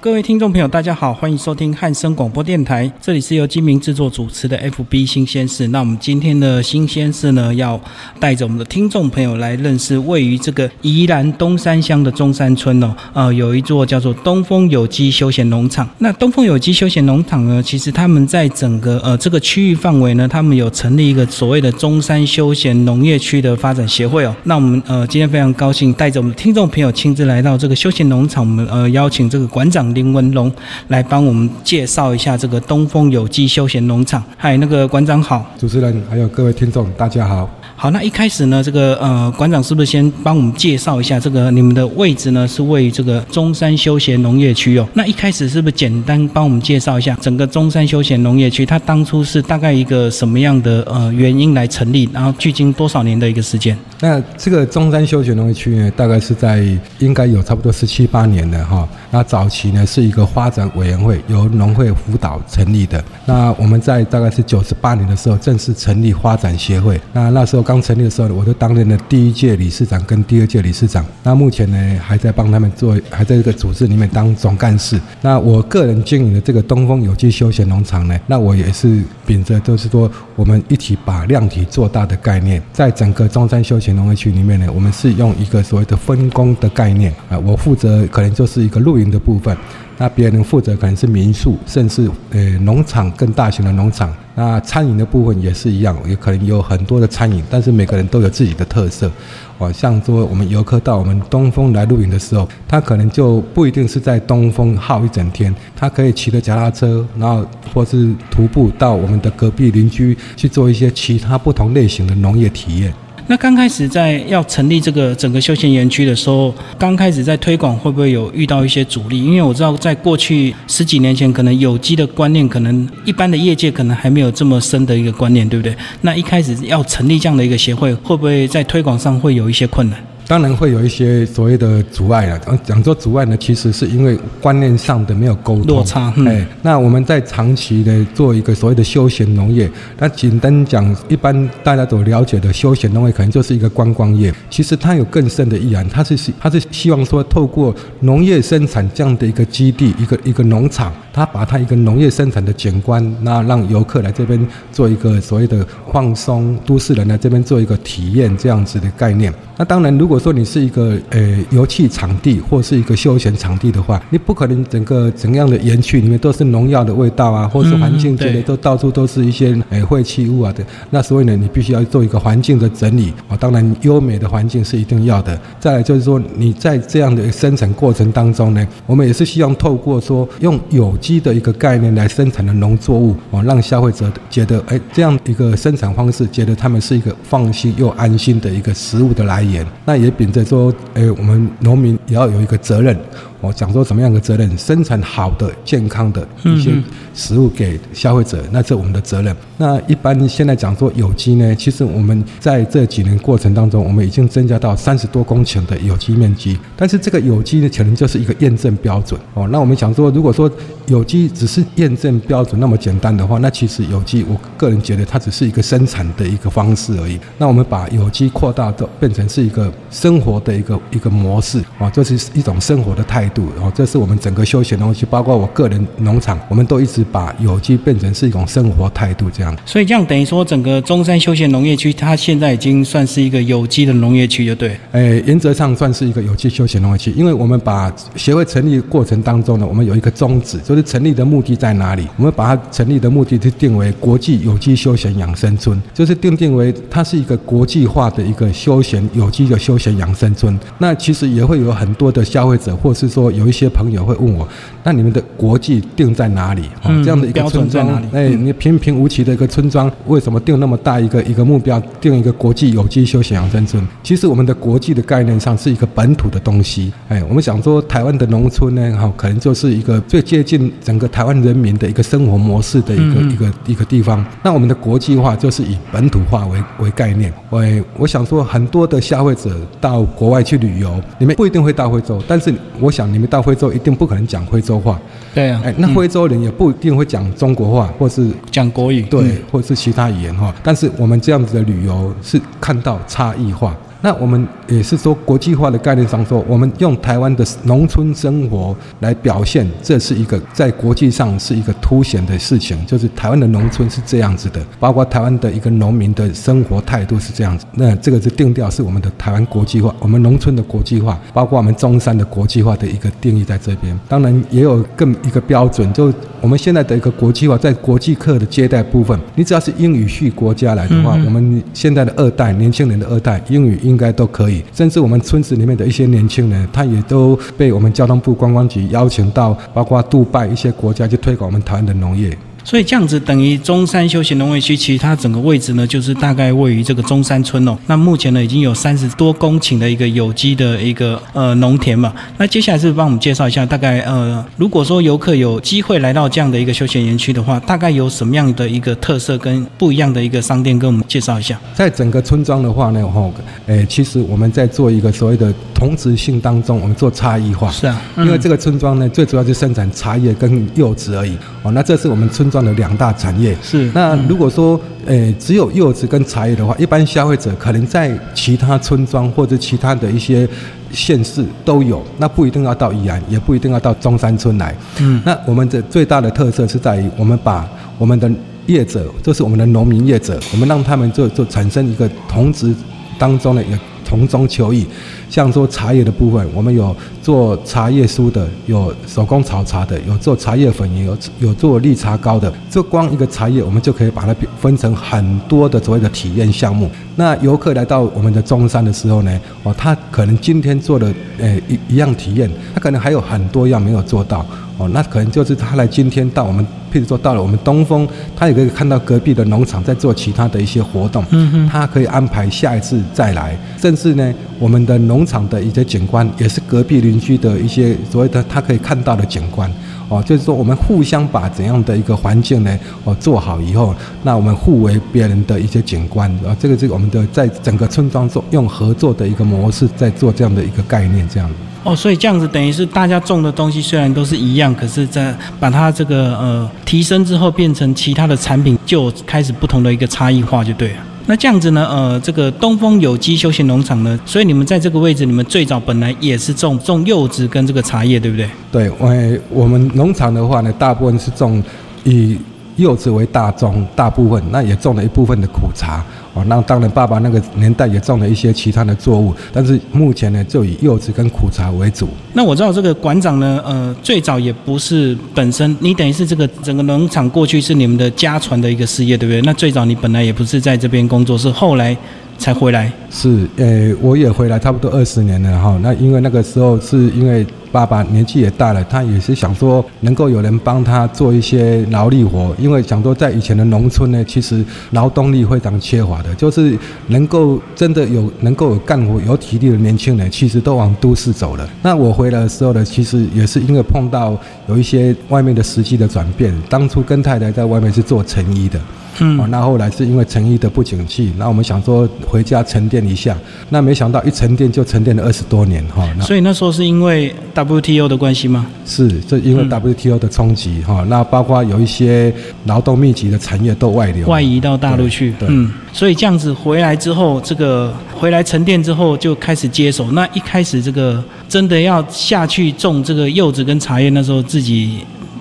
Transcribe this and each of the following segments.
各位听众朋友，大家好，欢迎收听汉声广播电台，这里是由金明制作主持的 FB 新鲜事。那我们今天的新鲜事呢，要带着我们的听众朋友来认识位于这个宜兰东山乡的中山村哦，呃，有一座叫做东风有机休闲农场。那东风有机休闲农场呢，其实他们在整个呃这个区域范围呢，他们有成立一个所谓的中山休闲农业区的发展协会哦。那我们呃今天非常高兴带着我们的听众朋友亲自来到这个休闲农场，我们呃邀请这个馆长。林文龙来帮我们介绍一下这个东风有机休闲农场。嗨，那个馆长好，主持人还有各位听众，大家好。好，那一开始呢，这个呃，馆长是不是先帮我们介绍一下这个你们的位置呢？是位于这个中山休闲农业区哦。那一开始是不是简单帮我们介绍一下整个中山休闲农业区？它当初是大概一个什么样的呃原因来成立？然后距今多少年的一个时间？那这个中山休闲农业区呢，大概是在应该有差不多十七八年的哈。那早期呢是一个发展委员会，由农会辅导成立的。那我们在大概是九十八年的时候正式成立发展协会。那那时候。刚成立的时候，我就担任了第一届理事长跟第二届理事长。那目前呢，还在帮他们做，还在这个组织里面当总干事。那我个人经营的这个东风有机休闲农场呢，那我也是秉着就是说，我们一起把量体做大的概念，在整个中山休闲农业区里面呢，我们是用一个所谓的分工的概念啊，我负责可能就是一个露营的部分。那别人负责可能是民宿，甚至呃农场更大型的农场。那餐饮的部分也是一样，也可能有很多的餐饮，但是每个人都有自己的特色。哦，像说我们游客到我们东风来露营的时候，他可能就不一定是在东风耗一整天，他可以骑着脚踏车，然后或是徒步到我们的隔壁邻居去做一些其他不同类型的农业体验。那刚开始在要成立这个整个休闲园区的时候，刚开始在推广会不会有遇到一些阻力？因为我知道在过去十几年前，可能有机的观念，可能一般的业界可能还没有这么深的一个观念，对不对？那一开始要成立这样的一个协会，会不会在推广上会有一些困难？当然会有一些所谓的阻碍了。讲说阻碍呢，其实是因为观念上的没有沟通落差。哎，那我们在长期的做一个所谓的休闲农业，那简单讲，一般大家所了解的休闲农业，可能就是一个观光业。其实它有更深的意涵，它是它是希望说，透过农业生产这样的一个基地，一个一个农场，它把它一个农业生产的景观，那让游客来这边做一个所谓的放松，都市人来这边做一个体验这样子的概念。那当然，如果说你是一个呃油气场地或是一个休闲场地的话，你不可能整个怎样的园区里面都是农药的味道啊，或是环境觉得都到处都是一些呃废弃物啊的。那所以呢，你必须要做一个环境的整理啊。当然，优美的环境是一定要的。再来就是说，你在这样的生产过程当中呢，我们也是希望透过说用有机的一个概念来生产的农作物哦，让消费者觉得哎这样一个生产方式，觉得他们是一个放心又安心的一个食物的来源。那也秉着说，哎，我们农民也要有一个责任。我讲说怎么样的责任，生产好的、健康的一些食物给消费者，那是我们的责任。那一般现在讲说有机呢，其实我们在这几年过程当中，我们已经增加到三十多公顷的有机面积。但是这个有机呢，可能就是一个验证标准哦。那我们想说，如果说有机只是验证标准那么简单的话，那其实有机，我个人觉得它只是一个生产的一个方式而已。那我们把有机扩大到变成是一个生活的一个一个模式啊，这是一种生活的态。度，然后这是我们整个休闲东西，包括我个人农场，我们都一直把有机变成是一种生活态度，这样。所以这样等于说，整个中山休闲农业区，它现在已经算是一个有机的农业区，就对。诶，原则上算是一个有机休闲农业区，因为我们把协会成立过程当中呢，我们有一个宗旨，就是成立的目的在哪里？我们把它成立的目的就定为国际有机休闲养生村，就是定定为它是一个国际化的一个休闲有机的休闲养生村。那其实也会有很多的消费者，或是说说有一些朋友会问我，那你们的国际定在哪里？嗯，这样的一个村庄，哎，你平平无奇的一个村庄，为什么定那么大一个一个目标，定一个国际有机休闲养生村？其实我们的国际的概念上是一个本土的东西。哎，我们想说台湾的农村呢，哈，可能就是一个最接近整个台湾人民的一个生活模式的一个一个一个地方。那我们的国际化就是以本土化为为概念。我我想说，很多的消费者到国外去旅游，你们不一定会到惠州，但是我想。你们到非洲一定不可能讲非洲话，对啊，哎，那非洲人也不一定会讲中国话，或是讲国语，对，或是其他语言哈。但是我们这样子的旅游是看到差异化。那我们也是说国际化的概念上说，我们用台湾的农村生活来表现，这是一个在国际上是一个凸显的事情，就是台湾的农村是这样子的，包括台湾的一个农民的生活态度是这样子。那这个是定调，是我们的台湾国际化，我们农村的国际化，包括我们中山的国际化的一个定义在这边。当然也有更一个标准，就我们现在的一个国际化，在国际课的接待部分，你只要是英语系国家来的话，我们现在的二代年轻人的二代英语应该都可以，甚至我们村子里面的一些年轻人，他也都被我们交通部观光局邀请到，包括杜拜一些国家去推广我们台湾的农业。所以这样子等于中山休闲农业区，其实它整个位置呢，就是大概位于这个中山村哦。那目前呢，已经有三十多公顷的一个有机的一个呃农田嘛。那接下来是帮我们介绍一下，大概呃，如果说游客有机会来到这样的一个休闲园区的话，大概有什么样的一个特色跟不一样的一个商店，跟我们介绍一下。在整个村庄的话呢，哈，诶，其实我们在做一个所谓的同质性当中，我们做差异化。是啊，因为这个村庄呢，最主要就生产茶叶跟柚子而已。哦，那这是我们村庄的两大产业。是。那如果说，诶，只有柚子跟茶叶的话，一般消费者可能在其他村庄或者其他的一些县市都有，那不一定要到宜安，也不一定要到中山村来。嗯。那我们的最大的特色是在于，我们把我们的业者，就是我们的农民业者，我们让他们就就产生一个同质当中的一个从中求异。像说茶叶的部分，我们有做茶叶酥的，有手工炒茶的，有做茶叶粉，也有有做绿茶糕的。这光一个茶叶，我们就可以把它分成很多的所谓的体验项目。那游客来到我们的中山的时候呢，哦，他可能今天做的诶一一样体验，他可能还有很多样没有做到。哦，那可能就是他来今天到我们，譬如说到了我们东风，他也可以看到隔壁的农场在做其他的一些活动。嗯哼，他可以安排下一次再来，甚至呢，我们的农场的一些景观也是隔壁邻居的一些所谓的他可以看到的景观。哦，就是说我们互相把怎样的一个环境呢，哦做好以后，那我们互为别人的一些景观。啊，这个是我们的在整个村庄做用合作的一个模式在做这样的一个概念，这样。哦，所以这样子等于是大家种的东西虽然都是一样，可是，在把它这个呃提升之后，变成其他的产品，就开始不同的一个差异化，就对了。那这样子呢，呃，这个东风有机休闲农场呢，所以你们在这个位置，你们最早本来也是种种柚子跟这个茶叶，对不对？对，我我们农场的话呢，大部分是种以柚子为大宗，大部分那也种了一部分的苦茶。哦，那当然，爸爸那个年代也种了一些其他的作物，但是目前呢，就以柚子跟苦茶为主。那我知道这个馆长呢，呃，最早也不是本身，你等于是这个整个农场过去是你们的家传的一个事业，对不对？那最早你本来也不是在这边工作，是后来才回来。是，呃，我也回来差不多二十年了哈。那因为那个时候是因为。爸爸年纪也大了，他也是想说能够有人帮他做一些劳力活，因为想说在以前的农村呢，其实劳动力非常缺乏的，就是能够真的有能够有干活、有体力的年轻人，其实都往都市走了。那我回来的时候呢，其实也是因为碰到有一些外面的实际的转变。当初跟太太在外面是做成衣的。嗯，那后来是因为成衣的不景气，那我们想说回家沉淀一下，那没想到一沉淀就沉淀了二十多年哈。所以那时候是因为 WTO 的关系吗？是，这因为 WTO 的冲击哈。那包括有一些劳动密集的产业都外流，外移到大陆去。嗯，所以这样子回来之后，这个回来沉淀之后就开始接手。那一开始这个真的要下去种这个柚子跟茶叶，那时候自己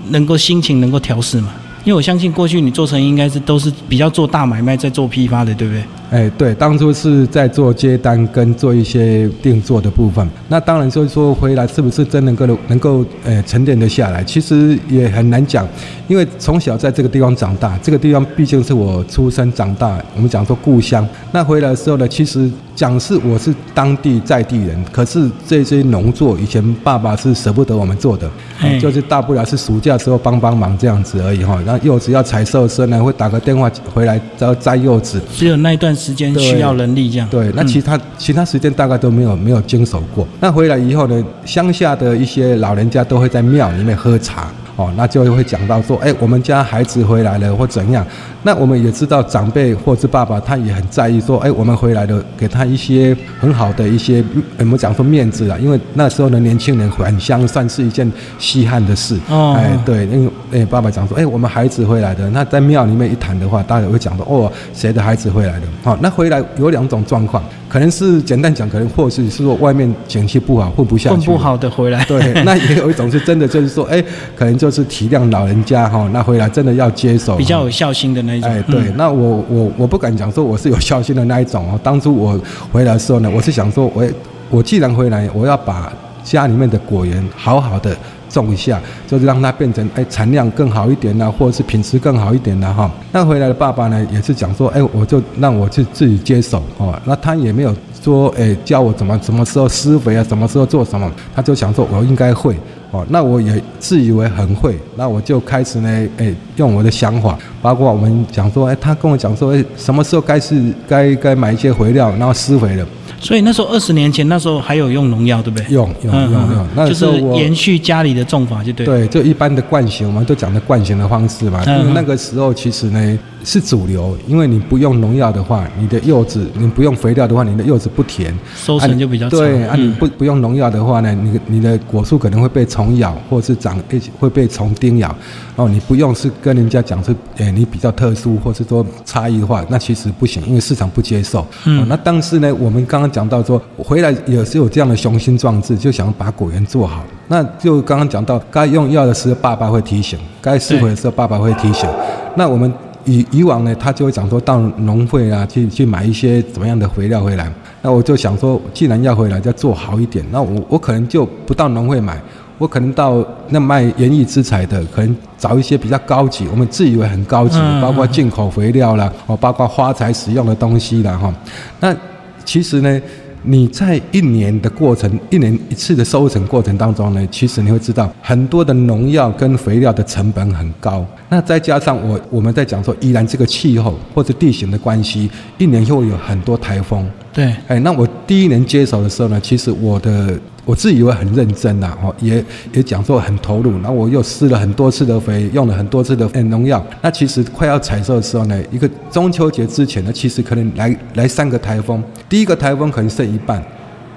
能够心情能够调试吗？因为我相信过去你做成应该是都是比较做大买卖，在做批发的，对不对？哎，对，当初是在做接单跟做一些定做的部分。那当然就是说回来是不是真能够能够呃沉淀得下来，其实也很难讲。因为从小在这个地方长大，这个地方毕竟是我出生长大，我们讲说故乡。那回来的时候呢，其实讲是我是当地在地人，可是这些农作以前爸爸是舍不得我们做的，就是大不了是暑假时候帮帮忙这样子而已哈。那柚子要采收的时候呢，会打个电话回来要摘柚子。只有那一段时间需要人力这样。对，那其他其他时间大概都没有没有经手过。那回来以后呢，乡下的一些老人家都会在庙里面喝茶。哦，那就会讲到说，哎，我们家孩子回来了或怎样。那我们也知道长辈或是爸爸，他也很在意说，哎，我们回来了，给他一些很好的一些，我们讲说面子啊，因为那时候的年轻人返乡算是一件稀罕的事。哦，哎，对，因为哎，爸爸讲说，哎，我们孩子回来的，那在庙里面一谈的话，大家会讲说，哦，谁的孩子回来的？好，那回来有两种状况，可能是简单讲，可能或是是说外面景气不好，混不下去，混不好的回来。对，那也有一种是真的，就是说，哎，可能就是体谅老人家哈，那回来真的要接手，比较有孝心的那一种。哎，对，那我我我不敢讲说我是有孝心的那一种哦。当初我回来的时候呢，我是想说，我我既然回来，我要把家里面的果园好好的种一下，就是让它变成哎产量更好一点呐，或者是品质更好一点的哈。那回来的爸爸呢，也是讲说，哎，我就让我去自己接手哦。那他也没有说，哎，教我怎么什么时候施肥啊，什么时候做什么，他就想说我应该会。哦，那我也自以为很会，那我就开始呢，哎，用我的想法，包括我们讲说，哎，他跟我讲说，哎，什么时候该是该该买一些肥料，然后施肥了。所以那时候二十年前，那时候还有用农药，对不对？用用用用，那就是延续家里的种法，就对。对，就一般的惯性，我们都讲的惯性的方式嘛。嗯那个时候其实呢是主流，因为你不用农药的话，你的柚子你不用肥料的话，你的柚子不甜，收成就比较对。啊，你不不用农药的话呢，你你的果树可能会被虫咬，或是长被会被虫叮咬。哦，你不用是跟人家讲是，哎，你比较特殊，或是说差异化，那其实不行，因为市场不接受。嗯。那但是呢，我们刚刚讲到说，回来也是有这样的雄心壮志，就想把果园做好。那就刚刚讲到，该用药的时候，爸爸会提醒；该施肥的时候，爸爸会提醒。那我们以以往呢，他就会讲说到农会啊，去去买一些怎么样的肥料回来。那我就想说，既然要回来，就要做好一点。那我我可能就不到农会买。我可能到那卖园艺之材的，可能找一些比较高级，我们自以为很高级，包括进口肥料啦，哦，包括花材使用的东西啦，哈。那其实呢，你在一年的过程，一年一次的收成过程当中呢，其实你会知道很多的农药跟肥料的成本很高。那再加上我我们在讲说，依然这个气候或者地形的关系，一年又有很多台风。对，哎，那我第一年接手的时候呢，其实我的。我自以为很认真呐，哦，也也讲说很投入，然后我又施了很多次的肥，用了很多次的农药。那其实快要采收的时候呢，一个中秋节之前呢，其实可能来来三个台风，第一个台风可能剩一半，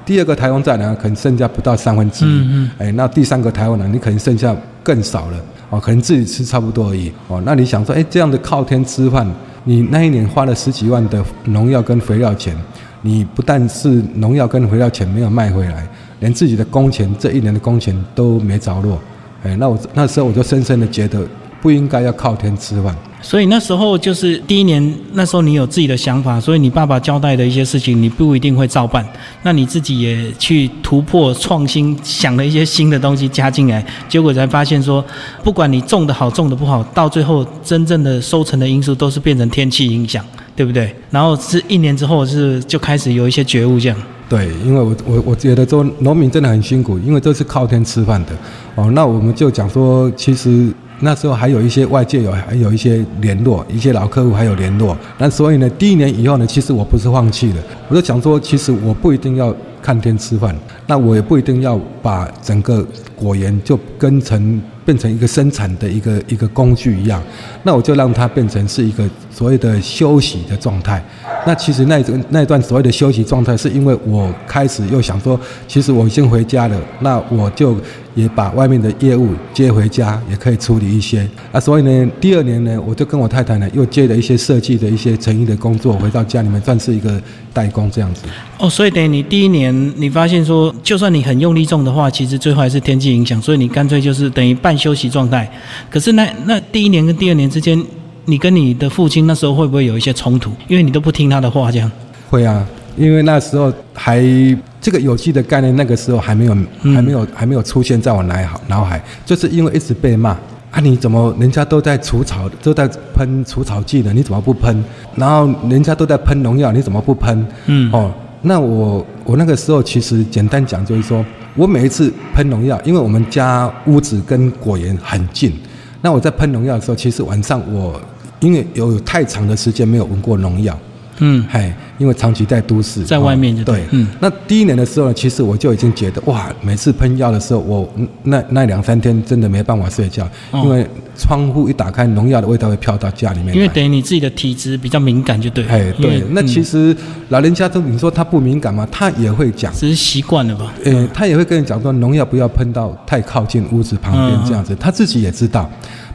第二个台风再来可能剩下不到三分之一，嗯嗯，哎，那第三个台风呢，你可能剩下更少了，哦，可能自己吃差不多而已，哦，那你想说，哎，这样的靠天吃饭，你那一年花了十几万的农药跟肥料钱，你不但是农药跟肥料钱没有卖回来。连自己的工钱这一年的工钱都没着落，哎，那我那时候我就深深的觉得不应该要靠天吃饭。所以那时候就是第一年，那时候你有自己的想法，所以你爸爸交代的一些事情你不一定会照办，那你自己也去突破创新，想了一些新的东西加进来，结果才发现说，不管你种的好种的不好，到最后真正的收成的因素都是变成天气影响，对不对？然后是一年之后是就开始有一些觉悟这样。对，因为我我我觉得说农民真的很辛苦，因为这是靠天吃饭的，哦，那我们就讲说，其实那时候还有一些外界有还有一些联络，一些老客户还有联络，那所以呢，第一年以后呢，其实我不是放弃了，我就讲说，其实我不一定要看天吃饭，那我也不一定要把整个果园就跟成变成一个生产的一个一个工具一样，那我就让它变成是一个所谓的休息的状态。那其实那一那一段所谓的休息状态，是因为我开始又想说，其实我已经回家了，那我就也把外面的业务接回家，也可以处理一些。啊，所以呢，第二年呢，我就跟我太太呢，又接了一些设计的一些成衣的工作，回到家里面算是一个代工这样子。哦，所以等于你第一年你发现说，就算你很用力种的话，其实最后还是天气影响，所以你干脆就是等于半休息状态。可是那那第一年跟第二年之间。你跟你的父亲那时候会不会有一些冲突？因为你都不听他的话，这样。会啊，因为那时候还这个有机的概念，那个时候还没有，还没有，还没有出现在我脑海脑海，就是因为一直被骂啊，你怎么人家都在除草，都在喷除草剂的，你怎么不喷？然后人家都在喷农药，你怎么不喷？嗯，哦，那我我那个时候其实简单讲就是说，我每一次喷农药，因为我们家屋子跟果园很近。那我在喷农药的时候，其实晚上我因为有太长的时间没有闻过农药，嗯，嘿，因为长期在都市，在外面就哦对，嗯。那第一年的时候呢，其实我就已经觉得哇，每次喷药的时候，我嗯那那两三天真的没办法睡觉，哦。因为窗户一打开，农药的味道会飘到家里面来。因为等于你自己的体质比较敏感，就对了。哎，对，那其嗯实老人家都你说他不敏感吗？他也会讲，只是习惯了吧？呃，他也会跟你讲说，农药不要喷到太靠近屋子旁边嗯。这样子，他自己也知道，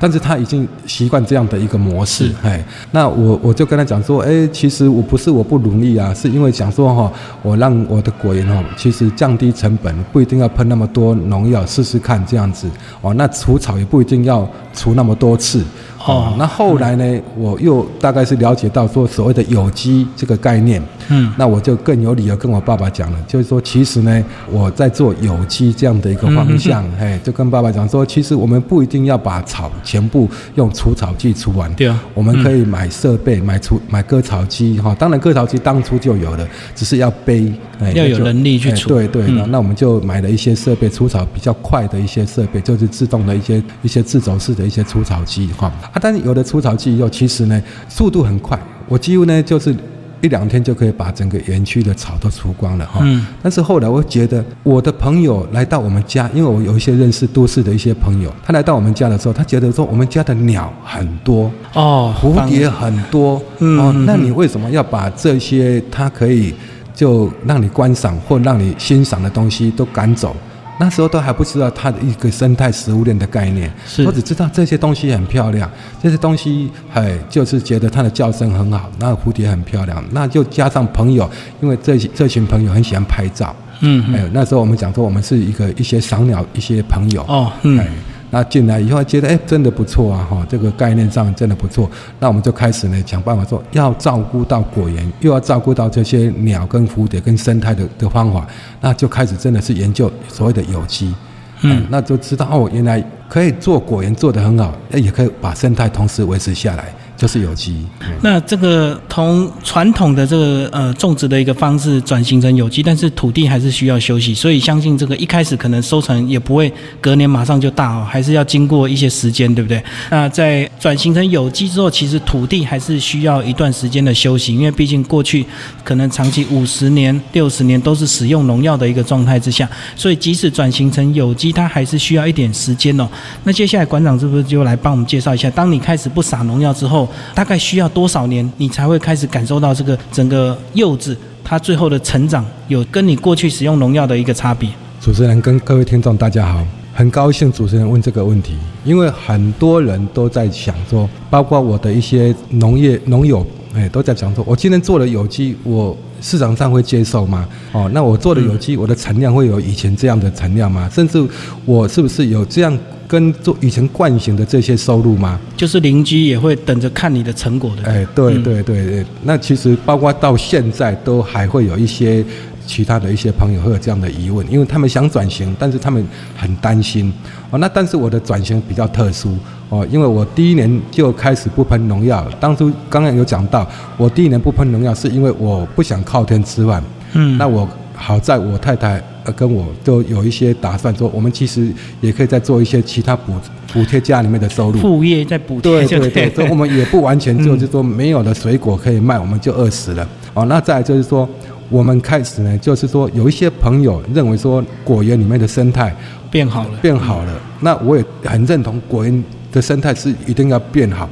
但是他已经习惯这样的一个模式是，哎，那我我就跟他讲说，哎，其实我不是我不努力啊，是因为想说哈，我让我的果园哦，其实降低成本，不一定要喷那么多农药，试试看这样子，哦，那除草也不一定要除那么多次。哦那后来呢，我又大概是了解到说所谓的有机这个概念，嗯，那我就更有理由跟我爸爸讲了，就是说，其实呢，我在做有机这样的一个方向，哎，就跟爸爸讲说，其实我们不一定要把草全部用除草剂除完，对啊我们可以买设备，买除买割草机哈，当然割草机当初就有了，只是要背，哎要有能力去除。哎对对，那我们就买了一些设备，除草比较快的一些设备，就是自动的一些一些自走式的一些除草机哈。啊，但是有的除草剂以后，其实呢速度很快，我几乎呢就是一两天就可以把整个园区的草都除光了哈。嗯但是后来我觉得我的朋友来到我们家，因为我有一些认识都市的一些朋友，他来到我们家的时候，他觉得说我们家的鸟很多，哦，蝴蝶很多，哦嗯嗯，那你为什么要把这些它可以就让你观赏或让你欣赏的东西都赶走？那时候都还不知道它的一个生态食物链的概念，是。我只知道这些东西很漂亮，这些东西哎，就是觉得它的叫声很好，那蝴蝶很漂亮，那就加上朋友，因为这这群朋友很喜欢拍照，嗯嗯。哎，那时候我们讲说我们是一个一些赏鸟一些朋友，哦嗯。哎，那进来以后觉得哎真的不错啊哈，这个概念上真的不错，那我们就开始呢想办法说要照顾到果园，又要照顾到这些鸟跟蝴蝶跟生态的的方法，那就开始真的是研究所谓的有机。嗯。哎那就知道哦，原来可以做果园做得很好，哎也可以把生态同时维持下来，就是有机。嗯那这个从传统的这个呃种植的一个方式转型成有机，但是土地还是需要休息，所以相信这个一开始可能收成也不会隔年马上就大哦，还是要经过一些时间，对不对？那在转型成有机之后，其实土地还是需要一段时间的休息，因为毕竟过去可能长期五十年、六十年都是使用农药的一个状态之下，所以即使转型成有机，它还是需要一点时间哦。那接下来馆长是不是就来帮我们介绍一下，当你开始不撒农药之后，大概需要多少年，你才会开始感受到这个整个柚子它最后的成长有跟你过去使用农药的一个差别？主持人跟各位听众大家好，很高兴主持人问这个问题，因为很多人都在想说，包括我的一些农业农友，哎，都在讲说，我今天做了有机，我市场上会接受吗？哦，那我做的有机，我的产量会有以前这样的产量吗？甚至我是不是有这样跟做以前惯性的这些收入吗？就是邻居也会等着看你的成果的。哎，对嗯对对对，那其实包括到现在都还会有一些其他的一些朋友会有这样的疑问，因为他们想转型，但是他们很担心哦。那但是我的转型比较特殊哦，因为我第一年就开始不喷农药，当初刚刚有讲到，我第一年不喷农药是因为我不想靠天吃饭，嗯，那我好在我太太呃跟我都有一些打算，说我们其实也可以再做一些其他补补贴家里面的收入。副业在补贴就对对对，所以我们也不完全 嗯就是说没有了水果可以卖，我们就饿死了。哦，那再来就是说，我们开始呢，就是说有一些朋友认为说果园里面的生态变好了。变好了，那我也很认同果园的生态是一定要变好。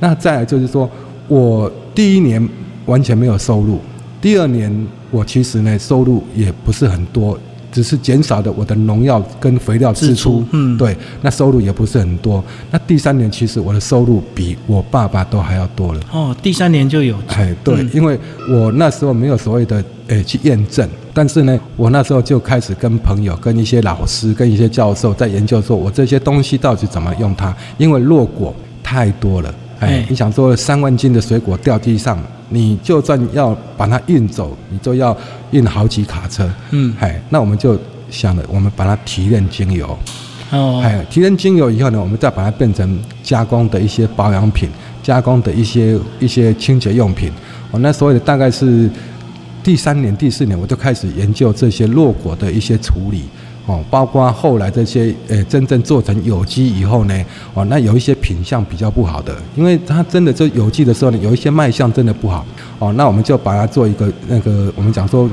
那再来就是说，我第一年完全没有收入，第二年我其实呢收入也不是很多，只是减少了我的农药跟肥料支支出出，嗯对，那收入也不是很多。那第三年其实我的收入比我爸爸都还要多了。哦，第三年就有。哎，对，嗯因为我那时候没有所谓的诶去验证，但是呢，我那时候就开始跟朋友、跟一些老师、跟一些教授在研究，说我这些东西到底怎么用它，因为落果太多了。哎哎，你想说三万斤的水果掉地上，你就算要把它运走，你都要运好几卡车。嗯，哎，那我们就想了，我们把它提炼精油。哦，哎，提炼精油以后呢，我们再把它变成加工的一些保养品，加工的一些一些清洁用品。我那所以大概是第三年、第四年，我就开始研究这些落果的一些处理。哦，包括后来这些呃真正做成有机以后呢，哦，那有一些品相比较不好的，因为它真的就有机的时候呢，有一些卖相真的不好，哦，那我们就把它做一个那个我们讲说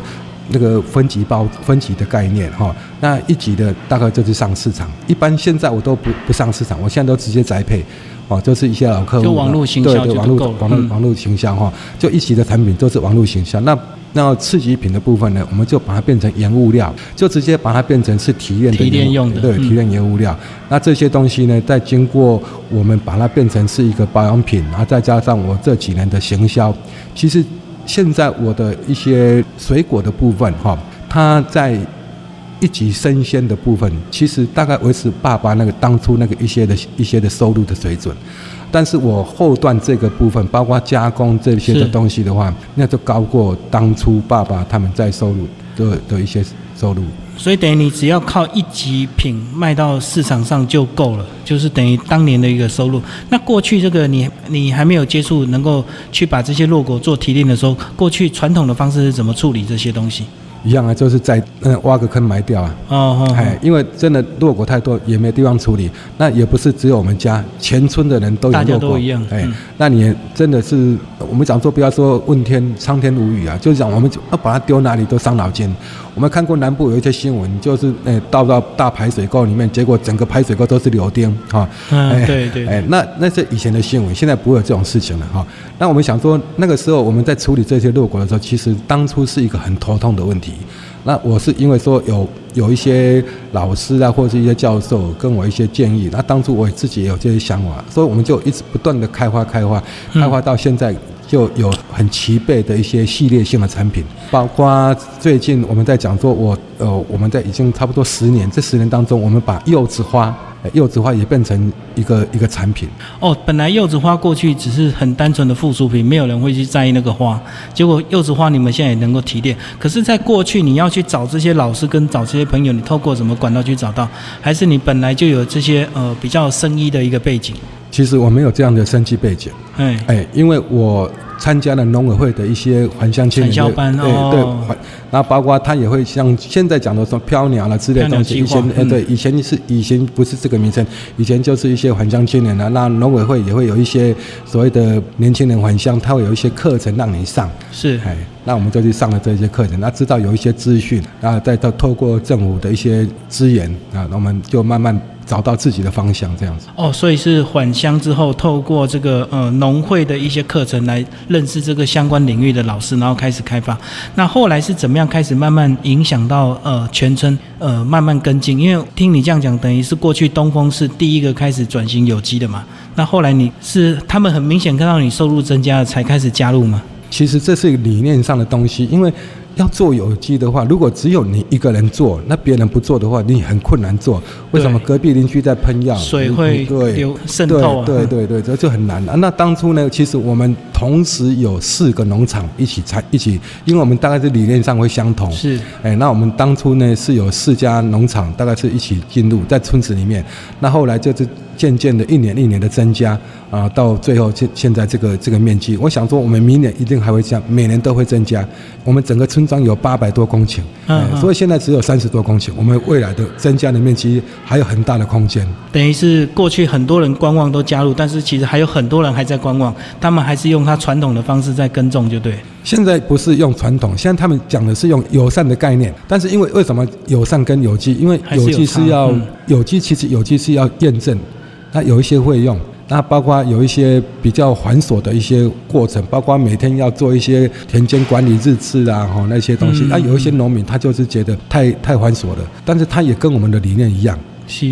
那个分级包分级的概念哈，那一级的大概就是上市场，一般现在我都不不上市场，我现在都直接栽培。哦，就是一些老客户，就网络行销对对，网络网络网络行销哈，就一级的产品都是网络行销。那那次级品的部分呢，我们就把它变成原物料，就直接把它变成是提炼的提炼用的，对，提炼原物料。那这些东西呢，再经过我们把它变成是一个保养品，然后再加上我这几年的行销，其实现在我的一些水果的部分哈，它在。一级生鲜的部分，其实大概维持爸爸那个当初那个一些的一些的收入的水准，但是我后段这个部分，包括加工这些的东西的话，那就高过当初爸爸他们在收入的的一些收入。所以等于你只要靠一级品卖到市场上就够了，就是等于当年的一个收入。那过去这个你你还没有接触，能够去把这些落果做提炼的时候，过去传统的方式是怎么处理这些东西？一样啊，就是在嗯挖个坑埋掉啊。哦哦。哎，因为真的落果太多，也没地方处理。那也不是只有我们家，全村的人都有落果。大家都一样。哎，那你真的是我们讲说，不要说问天苍天无语啊，就是讲我们要把它丢哪里都伤脑筋。我们看过南部有一些新闻，就是哎倒到大排水沟里面，结果整个排水沟都是柳丁哈。嗯，对对。哎，那那是以前的新闻，现在不会有这种事情了哈。那我们想说，那个时候我们在处理这些落果的时候，其实当初是一个很头痛的问题。那我是因为说有有一些老师啊，或者是一些教授跟我一些建议，那当初我自己也有这些想法，所以我们就一直不断的开花开花，开花到现在。就有很齐备的一些系列性的产品，包括最近我们在讲说，我呃，我们在已经差不多十年，这十年当中，我们把柚子花，柚子花也变成一个一个产品。哦，本来柚子花过去只是很单纯的附属品，没有人会去在意那个花。结果柚子花你们现在也能够提炼，可是，在过去你要去找这些老师跟找这些朋友，你透过什么管道去找到？还是你本来就有这些呃比较生意的一个背景？其实我没有这样的生计背景，哎。哎，因为我参加了农委会的一些还乡青年班，对对，然后包括他也会像现在讲的说飘鸟了之类的东西，以前哎对，以前是以前不是这个名称，以前就是一些还乡青年啊，那农委会也会有一些所谓的年轻人还乡，他会有一些课程让你上，是。哎，那我们就去上了这些课程，那知道有一些资讯，然后再透透过政府的一些资源啊，那我们就慢慢。找到自己的方向，这样子哦，所以是返乡之后，透过这个呃农会的一些课程来认识这个相关领域的老师，然后开始开发。那后来是怎么样开始慢慢影响到呃全村呃慢慢跟进？因为听你这样讲，等于是过去东风是第一个开始转型有机的嘛。那后来你是他们很明显看到你收入增加了，才开始加入吗？其实这是理念上的东西，因为。要做有机的话，如果只有你一个人做，那别人不做的话，你很困难做。为什么隔壁邻居在喷药，水会流渗透？对对对，这就很难了。那当初呢，其实我们同时有四个农场一起参一起，因为我们大概是理念上会相同。是，哎，那我们当初呢是有四家农场，大概是一起进入在村子里面。那后来就是渐渐的一年一年的增加。啊，到最后现现在这个这个面积，我想说，我们明年一定还会这样，每年都会增加。我们整个村庄有八百多公顷，嗯，所以现在只有三十多公顷，我们未来的增加的面积还有很大的空间。等于是过去很多人观望都加入，但是其实还有很多人还在观望，他们还是用他传统的方式在耕种，就对。现在不是用传统，现在他们讲的是用友善的概念，但是因为为什么友善跟有机？因为有机是要有机，其实有机是要验证，那有一些会用。那包括有一些比较繁琐的一些过程，包括每天要做一些田间管理日志啊，哈那些东西。那有一些农民他就是觉得太太繁琐了，但是他也跟我们的理念一样。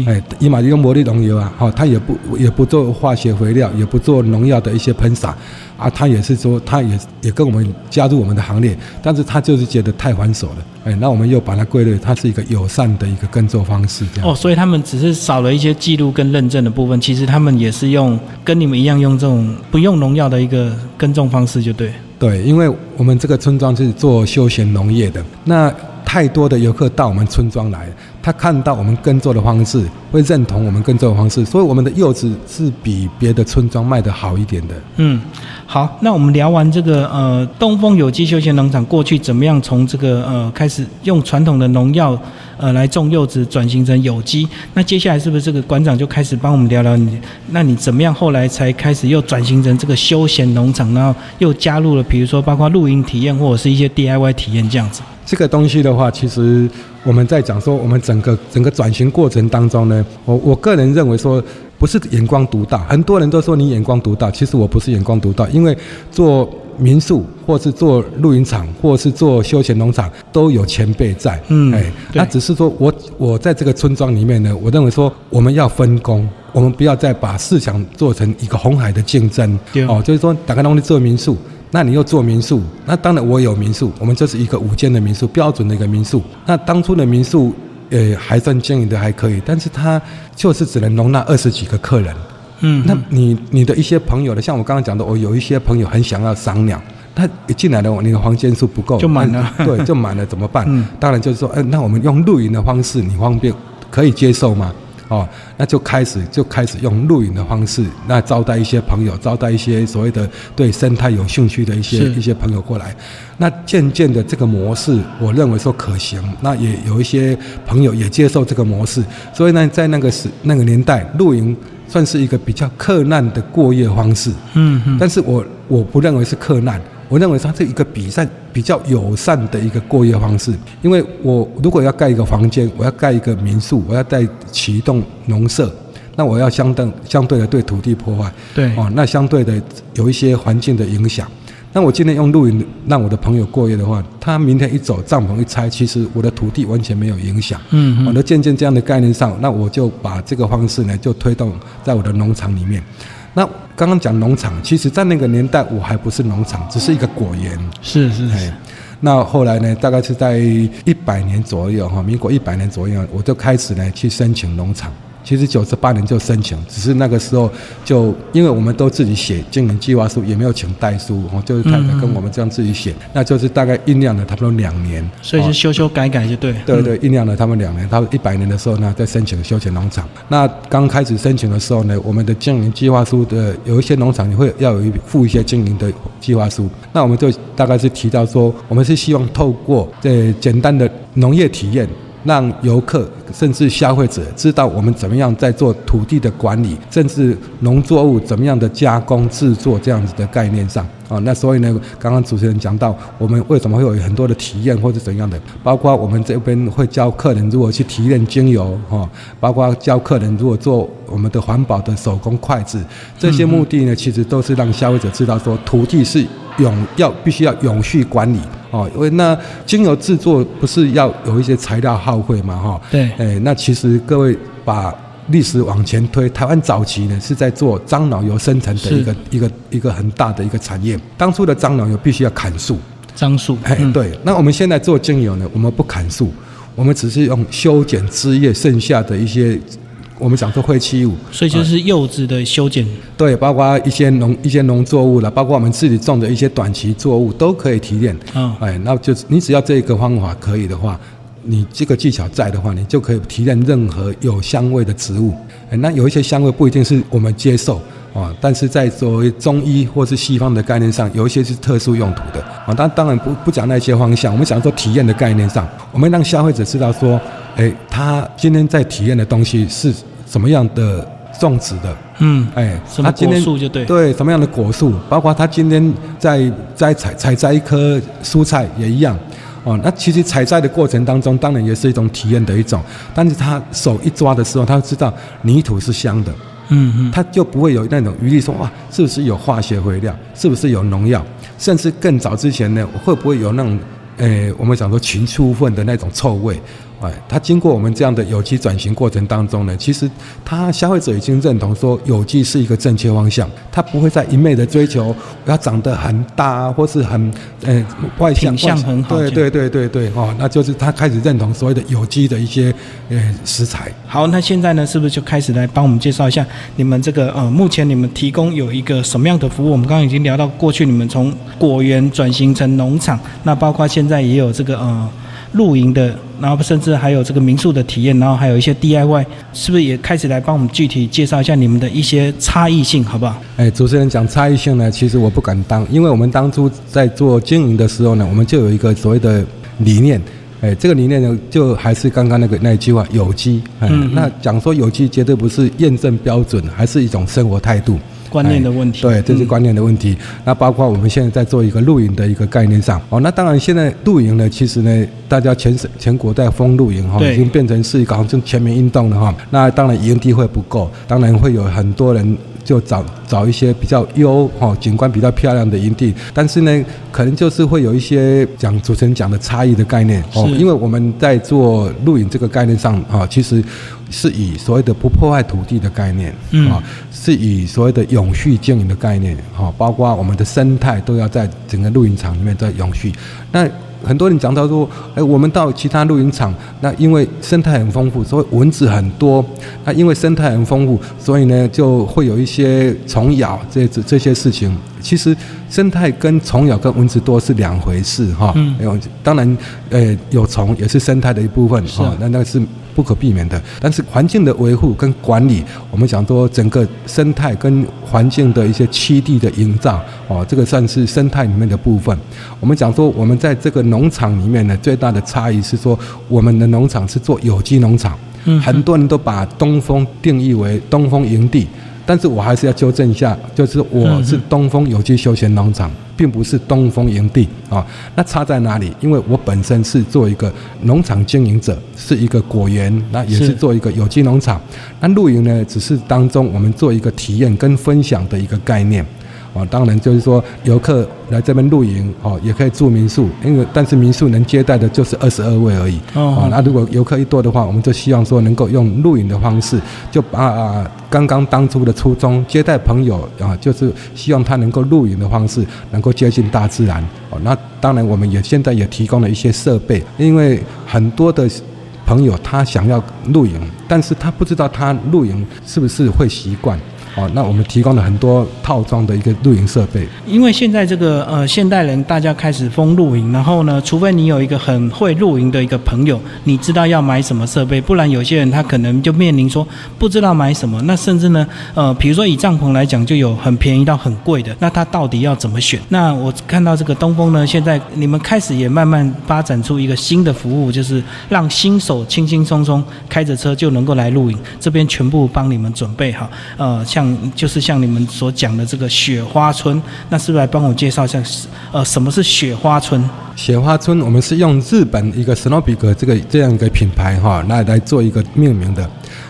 哎，伊玛用魔力农药啊，哈，他也不也不做化学肥料，也不做农药的一些喷洒，啊，他也是说，他也也跟我们加入我们的行列，但是他就是觉得太繁琐了，哎，那我们又把它归类，它是一个友善的一个耕作方式，这样。哦，所以他们只是少了一些记录跟认证的部分，其实他们也是用跟你们一样用这种不用农药的一个耕种方式，就对。对，因为我们这个村庄是做休闲农业的，那太多的游客到我们村庄来。他看到我们耕作的方式，会认同我们耕作的方式，所以我们的柚子是比别的村庄卖的好一点的。嗯，好，那我们聊完这个呃东风有机休闲农场过去怎么样从这个呃开始用传统的农药呃来种柚子转型成有机，那接下来是不是这个馆长就开始帮我们聊聊你，那你怎么样后来才开始又转型成这个休闲农场，然后又加入了比如说包括露营体验或者是一些 DIY 体验这样子？这个东西的话，其实我们在讲说我们整个整个转型过程当中呢，我我个人认为说。不是眼光独到，很多人都说你眼光独到，其实我不是眼光独到，因为做民宿或是做露营场或是做休闲农场都有前辈在，嗯，哎，那只是说我我在这个村庄里面呢，我认为说我们要分工，我们不要再把市场做成一个红海的竞争，哦，就是说打开东西做民宿，那你又做民宿，那当然我有民宿，我们就是一个五间的民宿，标准的一个民宿，那当初的民宿。呃，还算经营的还可以，但是它就是只能容纳二十几个客人。嗯，那你你的一些朋友的，像我刚刚讲的，我有一些朋友很想要赏鸟，他一进来的话，那个房间数不够，就满了。对，就满了，怎么办？嗯，当然就是说，哎，那我们用露营的方式，你方便可以接受吗？哦，那就开始就开始用露营的方式，那招待一些朋友，招待一些所谓的对生态有兴趣的一些一些朋友过来。那渐渐的这个模式，我认为说可行，那也有一些朋友也接受这个模式。所以呢，在那个时那个年代，露营算是一个比较克难的过夜方式。嗯嗯。但是我我不认为是克难。我认为它是一个比赛比较友善的一个过夜方式，因为我如果要盖一个房间，我要盖一个民宿，我要再启动农舍，那我要相当相对的对土地破坏，对哦，那相对的有一些环境的影响。那我今天用露营让我的朋友过夜的话，他明天一走帐篷一拆，其实我的土地完全没有影响。嗯，我的渐渐这样的概念上，那我就把这个方式呢就推动在我的农场里面。那刚刚讲农场，其实在那个年代我还不是农场，只是一个果园。是是是。那后来呢，大概是在一百年左右哈，民国一百年左右，我就开始呢去申请农场。其实九十八年就申请，只是那个时候就因为我们都自己写经营计划书，也没有请代书，哦，就是太太跟我们这样自己写，那就是大概酝酿了差不多两年，所以是修修改改就对。对对，酝酿了他们两年，到一百年的时候呢，再申请休闲农场。那刚开始申请的时候呢，我们的经营计划书的有一些农场你会要有一附一些经营的计划书，那我们就大概是提到说，我们是希望透过这简单的农业体验。让游客甚至消费者知道我们怎么样在做土地的管理，甚至农作物怎么样的加工制作这样子的概念上啊。那所以呢，刚刚主持人讲到，我们为什么会有很多的体验或者怎样的，包括我们这边会教客人如何去提炼精油哈，包括教客人如何做我们的环保的手工筷子，这些目的呢，其实都是让消费者知道说土地是永要必须要永续管理。哦，因为那精油制作不是要有一些材料耗费嘛，哈。对。哎，那其实各位把历史往前推，台湾早期呢是在做樟脑油生成的一个一个一个很大的一个产业。当初的樟脑油必须要砍树，樟树。哎，对。那我们现在做精油呢，我们不砍树，我们只是用修剪枝叶剩下的一些。我们讲说废弃物，所以就是柚子的修剪，对，包括一些农一些农作物了，包括我们自己种的一些短期作物都可以提炼。嗯，哎，那就你只要这个方法可以的话，你这个技巧在的话，你就可以提炼任何有香味的植物。哎，那有一些香味不一定是我们接受啊，但是在作为中医或是西方的概念上，有一些是特殊用途的啊。当当然不不讲那些方向，我们讲说体验的概念上，我们让消费者知道说。哎，他今天在体验的东西是什么样的种植的？嗯，哎，他今天就对对什么样的果树，包括他今天在在采采摘一颗蔬菜也一样。哦，那其实采摘的过程当中，当然也是一种体验的一种。但是他手一抓的时候，他知道泥土是香的，嗯嗯，他就不会有那种余力说哇，是不是有化学肥料，是不是有农药，甚至更早之前呢，会不会有那种，诶，我们讲说禽畜粪的那种臭味。哎，它经过我们这样的有机转型过程当中呢，其实它消费者已经认同说有机是一个正确方向，它不会再一昧的追求要长得很大或是很呃外向品相很好，对对对对对哦，那就是他开始认同所谓的有机的一些呃食材。好，那现在呢，是不是就开始来帮我们介绍一下你们这个呃，目前你们提供有一个什么样的服务？我们刚刚已经聊到过去你们从果园转型成农场，那包括现在也有这个呃。露营的，然后甚至还有这个民宿的体验，然后还有一些 DIY，是不是也开始来帮我们具体介绍一下你们的一些差异性，好不好？哎，主持人讲差异性呢，其实我不敢当，因为我们当初在做经营的时候呢，我们就有一个所谓的理念。哎，这个理念呢，就还是刚刚那个那一句话，有机。嗯，那讲说有机绝对不是验证标准，还是一种生活态度。观念的问题，对，这是观念的问题。那包括我们现在在做一个露营的一个概念上，哦，那当然现在露营呢，其实呢，大家全省全国在封露营哈，已经变成是一个好像全民运动了哈。那当然营地会不够，当然会有很多人。就找找一些比较优哈景观比较漂亮的营地，但是呢，可能就是会有一些讲主持人讲的差异的概念哦，因为我们在做露营这个概念上啊，其实是以所谓的不破坏土地的概念啊，是以所谓的永续经营的概念哈，包括我们的生态都要在整个露营场里面在永续。那。很多人讲到说，哎，我们到其他露营场，那因为生态很丰富，所以蚊子很多。那因为生态很丰富，所以呢就会有一些虫咬这这这些事情。其实生态跟虫咬跟蚊子多是两回事哈。嗯。当然，呃，有虫也是生态的一部分哈。那那是。不可避免的，但是环境的维护跟管理，我们讲说整个生态跟环境的一些栖地的营造，哦，这个算是生态里面的部分。我们讲说，我们在这个农场里面呢，最大的差异是说，我们的农场是做有机农场。嗯，很多人都把东风定义为东风营地。但是我还是要纠正一下，就是我是东风有机休闲农场，并不是东风营地啊。那差在哪里？因为我本身是做一个农场经营者，是一个果园，那也是做一个有机农场。那露营呢，只是当中我们做一个体验跟分享的一个概念。啊，当然就是说，游客来这边露营，哦，也可以住民宿，因为但是民宿能接待的就是二十二位而已。哦，那如果游客一多的话，我们就希望说能够用露营的方式，就把刚刚当初的初衷接待朋友啊，就是希望他能够露营的方式，能够接近大自然。哦，那当然我们也现在也提供了一些设备，因为很多的朋友他想要露营，但是他不知道他露营是不是会习惯。哦，那我们提供了很多套装的一个露营设备。因为现在这个呃现代人大家开始疯露营，然后呢，除非你有一个很会露营的一个朋友，你知道要买什么设备，不然有些人他可能就面临说不知道买什么。那甚至呢，呃，比如说以帐篷来讲，就有很便宜到很贵的，那他到底要怎么选？那我看到这个东风呢，现在你们开始也慢慢发展出一个新的服务，就是让新手轻轻松松开着车就能够来露营，这边全部帮你们准备好，呃，像。就是像你们所讲的这个雪花村，那是不是来帮我介绍一下？呃，什么是雪花村？雪花村，我们是用日本一个史诺比格这个这样一个品牌哈，来来做一个命名的。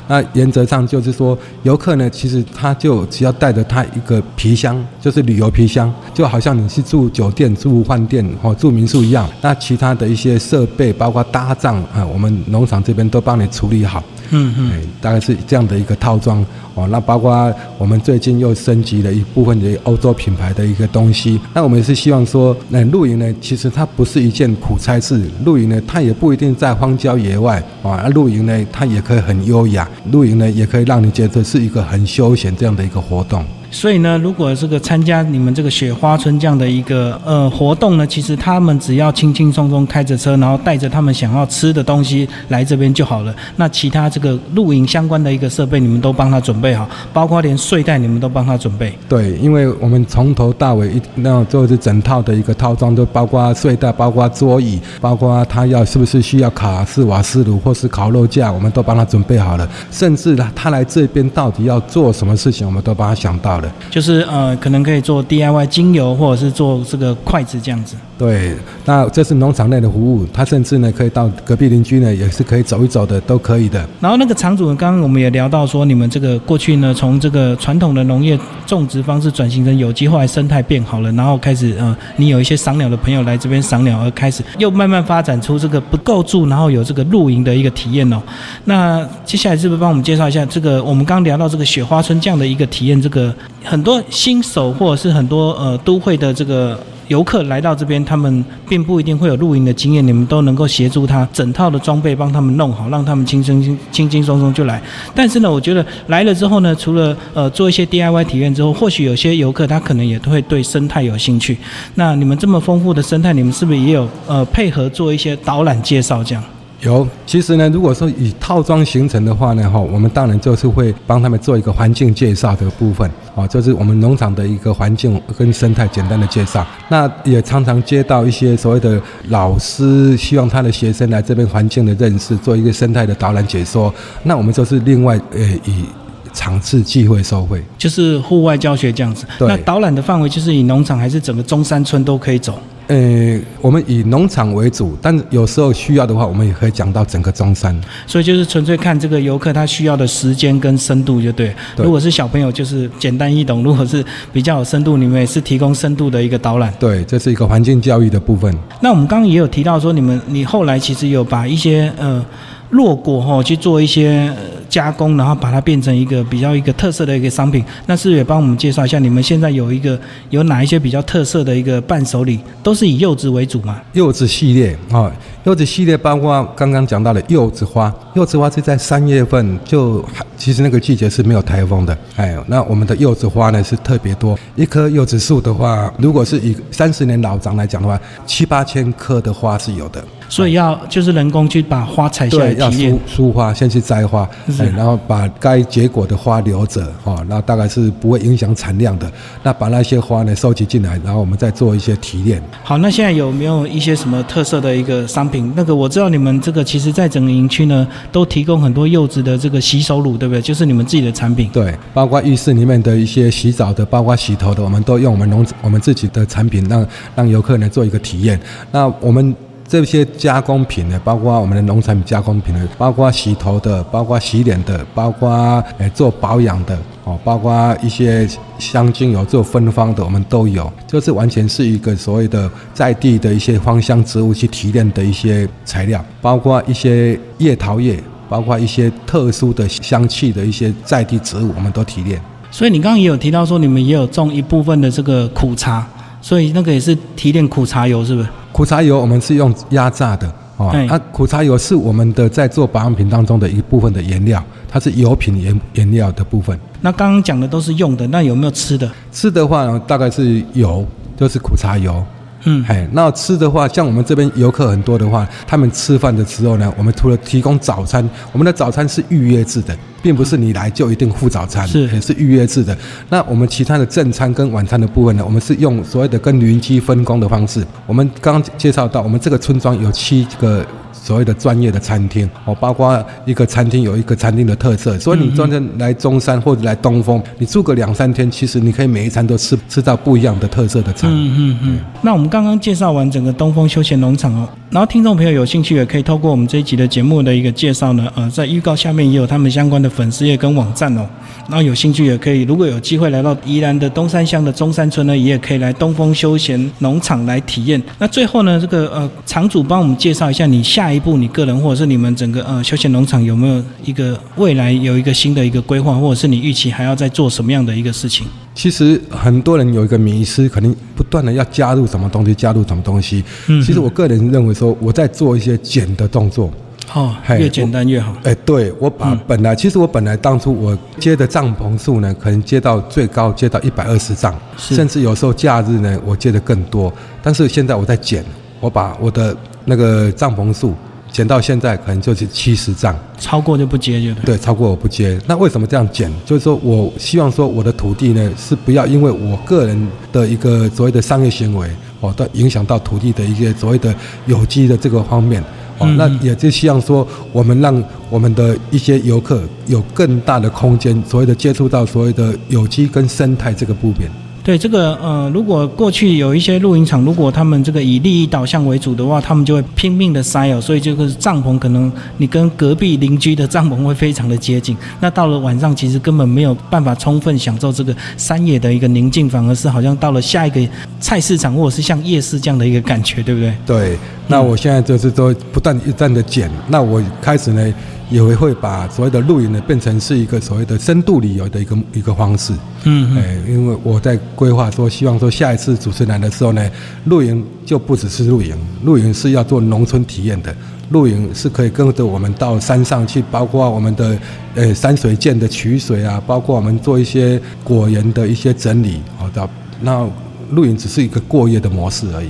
那原则上就是说，游客呢，其实他就只要带着他一个皮箱，就是旅游皮箱，就好像你是住酒店、住饭店或住民宿一样。那其他的一些设备，包括搭帐啊，我们农场这边都帮你处理好。嗯嗯，大概是这样的一个套装哦。那包括我们最近又升级了一部分的欧洲品牌的一个东西。那我们是希望说，那露营呢，其实它不是一件苦差事。露营呢，它也不一定在荒郊野外啊。露营呢，它也可以很优雅。露营呢，也可以让你觉得是一个很休闲这样的一个活动。所以呢，如果这个参加你们这个雪花村这样的一个呃活动呢，其实他们只要轻轻松松开着车，然后带着他们想要吃的东西来这边就好了。那其他这个露营相关的一个设备，你们都帮他准备好，包括连睡袋你们都帮他准备。对，因为我们从头到尾一那就是整套的一个套装，都包括睡袋，包括桌椅，包括他要是不是需要卡式瓦斯炉或是烤肉架，我们都帮他准备好了。甚至呢，他来这边到底要做什么事情，我们都帮他想到。就是呃，可能可以做 DIY 精油，或者是做这个筷子这样子。对，那这是农场内的服务，他甚至呢可以到隔壁邻居呢，也是可以走一走的，都可以的。然后那个场主，刚刚我们也聊到说，你们这个过去呢，从这个传统的农业种植方式转型成有机，后来生态变好了，然后开始呃，你有一些赏鸟的朋友来这边赏鸟，而开始又慢慢发展出这个不够住，然后有这个露营的一个体验哦。那接下来是不是帮我们介绍一下这个？我们刚聊到这个雪花村这样的一个体验，这个很多新手或者是很多呃都会的这个。游客来到这边，他们并不一定会有露营的经验，你们都能够协助他整套的装备帮他们弄好，让他们轻松轻轻松松就来。但是呢，我觉得来了之后呢，除了呃做一些 DIY 体验之后，或许有些游客他可能也会对生态有兴趣。那你们这么丰富的生态，你们是不是也有呃配合做一些导览介绍这样？有，其实呢，如果说以套装行程的话呢，哈，我们当然就是会帮他们做一个环境介绍的部分，啊，就是我们农场的一个环境跟生态简单的介绍。那也常常接到一些所谓的老师希望他的学生来这边环境的认识，做一个生态的导览解说。那我们就是另外呃以场次计会收费，就是户外教学这样子。对那导览的范围就是以农场还是整个中山村都可以走？呃，我们以农场为主，但有时候需要的话，我们也可以讲到整个中山。所以就是纯粹看这个游客他需要的时间跟深度就对。对如果是小朋友，就是简单易懂；如果是比较有深度，你们也是提供深度的一个导览。对，这是一个环境教育的部分。那我们刚刚也有提到说，你们你后来其实有把一些呃落果哈去做一些、呃加工，然后把它变成一个比较一个特色的一个商品。那是也帮我们介绍一下，你们现在有一个有哪一些比较特色的一个伴手礼，都是以柚子为主嘛？柚子系列啊、柚子系列包括刚刚讲到的柚子花，柚子花是在三月份就还其实那个季节是没有台风的，哎，那我们的柚子花呢是特别多，一棵柚子树的话，如果是以三十年老长来讲的话，七八千棵的花是有的。所以要就是人工去把花采下来，要疏。疏花，先去摘花，然后把该结果的花留着，哦，那大概是不会影响产量的。那把那些花呢收集进来，然后我们再做一些提炼。好，那现在有没有一些什么特色的一个商品？那个我知道你们这个其实在整个营区呢，都提供很多柚子的这个洗手乳，对不对？就是你们自己的产品。对，包括浴室里面的一些洗澡的，包括洗头的，我们都用我们农我们自己的产品让让游客呢做一个体验。那我们这些加工品呢，包括我们的农产品加工品呢，包括洗头的，包括洗脸的，包括呃做保养的哦，包括一些香精油做芬芳的，我们都有。就是完全是一个所谓的在地的一些芳香植物去提炼的一些材料，包括一些叶桃叶。包括一些特殊的香气的一些在地植物，我们都提炼。所以你刚刚也有提到说，你们也有种一部分的这个苦茶，所以那个也是提炼苦茶油，是不是？苦茶油我们是用压榨的哦，那啊，苦茶油是我们的在做保养品当中的一部分的原料，它是油品原原料的部分。那刚刚讲的都是用的，那有没有吃的？吃的话呢，大概是油，就是苦茶油。嗯，哎，那吃的话，像我们这边游客很多的话，他们吃饭的时候呢，我们除了提供早餐，我们的早餐是预约制的，并不是你来就一定付早餐，是也是预约制的。那我们其他的正餐跟晚餐的部分呢，我们是用所谓的跟邻居分工的方式。我们刚刚介绍到，我们这个村庄有七个。所谓的专业的餐厅哦，包括一个餐厅有一个餐厅的特色，所以你专程来中山或者来东风，你住个两三天，其实你可以每一餐都吃吃到不一样的特色的餐。嗯嗯嗯。那我们刚刚介绍完整个东风休闲农场哦，然后听众朋友有兴趣也可以透过我们这一集的节目的一个介绍呢，呃，在预告下面也有他们相关的粉丝页跟网站哦。然后有兴趣也可以，如果有机会来到宜兰的东山乡的中山村呢，也可以来东风休闲农场来体验。那最后呢，这个呃场主帮我们介绍一下，你下一步你个人或者是你们整个呃休闲农场有没有一个未来有一个新的一个规划，或者是你预期还要再做什么样的一个事情？其实很多人有一个迷失，可能不断的要加入什么东西，加入什么东西。嗯其实我个人认为说，我在做一些减的动作。哦，越简单越好。哎，对我把嗯本来，其实我本来当初我接的帐篷数呢，可能接到最高接到一百二十帐，甚至有时候假日呢，我接的更多。但是现在我在减，我把我的那个帐篷数减到现在可能就是七十帐。超过就不接就对。对，超过我不接。那为什么这样减？就是说我希望说我的土地呢，是不要因为我个人的一个所谓的商业行为，哦，到影响到土地的一些所谓的有机的这个方面。哦嗯，那也就希望说，我们让我们的一些游客有更大的空间，所谓的接触到所谓的有机跟生态这个部分。对这个呃，如果过去有一些露营场，如果他们这个以利益导向为主的话，他们就会拼命的塞哦，所以这个帐篷可能你跟隔壁邻居的帐篷会非常的接近。那到了晚上，其实根本没有办法充分享受这个山野的一个宁静，反而是好像到了下一个菜市场或者是像夜市这样的一个感觉，对不对？对，那我现在就是说不断一再的减，那我开始呢也会把所谓的露营呢变成是一个所谓的深度旅游的一个一个方式。嗯嗯，哎，因为我在规划说，希望说下一次主持人的时候呢，露营就不只是露营，露营是要做农村体验的，露营是可以跟着我们到山上去，包括我们的呃山水涧的取水啊，包括我们做一些果园的一些整理，好的，那露营只是一个过夜的模式而已。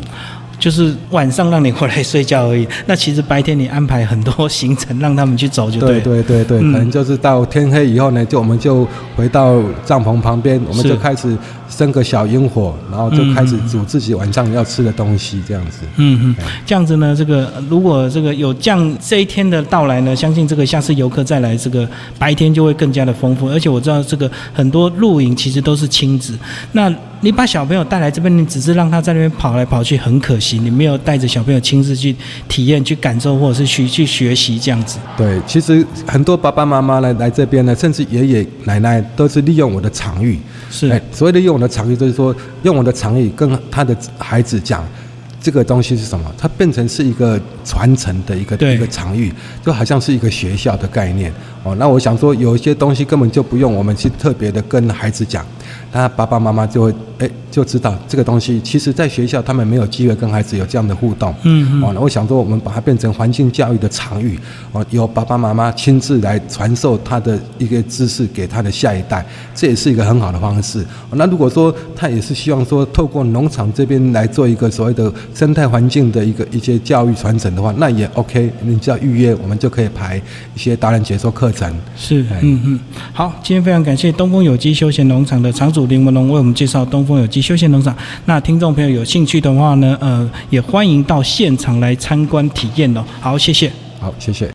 就是晚上让你回来睡觉而已。那其实白天你安排很多行程让他们去走就对对。对对对，嗯可能就是到天黑以后呢，就我们就回到帐篷旁边，我们就开始生个小萤火，然后就开始煮自己晚上要吃的东西，这样子。嗯嗯，这样子呢，这个呃如果这个有这样这一天的到来呢，相信这个下次游客再来，这个白天就会更加的丰富。而且我知道这个很多露营其实都是亲子，那你把小朋友带来这边，你只是让他在那边跑来跑去，很可惜，你没有带着小朋友亲自去体验、去感受，或者是去去学习这样子。对，其实很多爸爸妈妈呢来这边呢，甚至爷爷奶奶都是利用我的场域。是，哎，所谓的用我的长语，就是说用我的长语跟他的孩子讲。这个东西是什么？它变成是一个传承的一个对一个场域，就好像是一个学校的概念哦。那我想说，有一些东西根本就不用我们去特别的跟孩子讲，那爸爸妈妈就会哎就知道这个东西。其实，在学校他们没有机会跟孩子有这样的互动。嗯嗯哦，那我想说，我们把它变成环境教育的场域，哦，由爸爸妈妈亲自来传授他的一个知识给他的下一代，这也是一个很好的方式。哦那如果说他也是希望说，透过农场这边来做一个所谓的生态环境的一个一些教育传承的话，那也 OK。你只要预约，我们就可以排一些达人解说课程。是哎，嗯嗯，好，今天非常感谢东风有机休闲农场的场主林文龙为我们介绍东风有机休闲农场。那听众朋友有兴趣的话呢，呃，也欢迎到现场来参观体验哦。好，谢谢。好，谢谢。